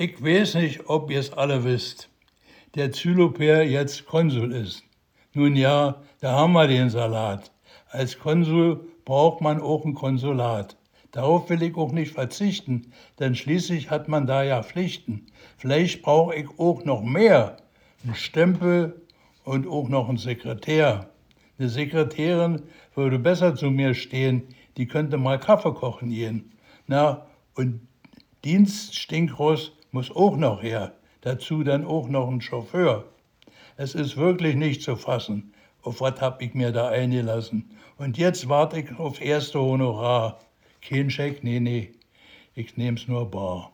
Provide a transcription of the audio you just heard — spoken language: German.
Ich weiß nicht, ob ihr es alle wisst. Der Zyloper jetzt Konsul ist. Nun ja, da haben wir den Salat. Als Konsul braucht man auch ein Konsulat. Darauf will ich auch nicht verzichten, denn schließlich hat man da ja Pflichten. Vielleicht brauche ich auch noch mehr. Ein Stempel und auch noch ein Sekretär. Eine Sekretärin würde besser zu mir stehen, die könnte mal Kaffee kochen gehen. Na, und Dienststinkross muss auch noch her. Dazu dann auch noch ein Chauffeur. Es ist wirklich nicht zu fassen. Auf was hab ich mir da eingelassen? Und jetzt warte ich auf erste Honorar. Kein Scheck, nee, nee. Ich nehm's nur bar.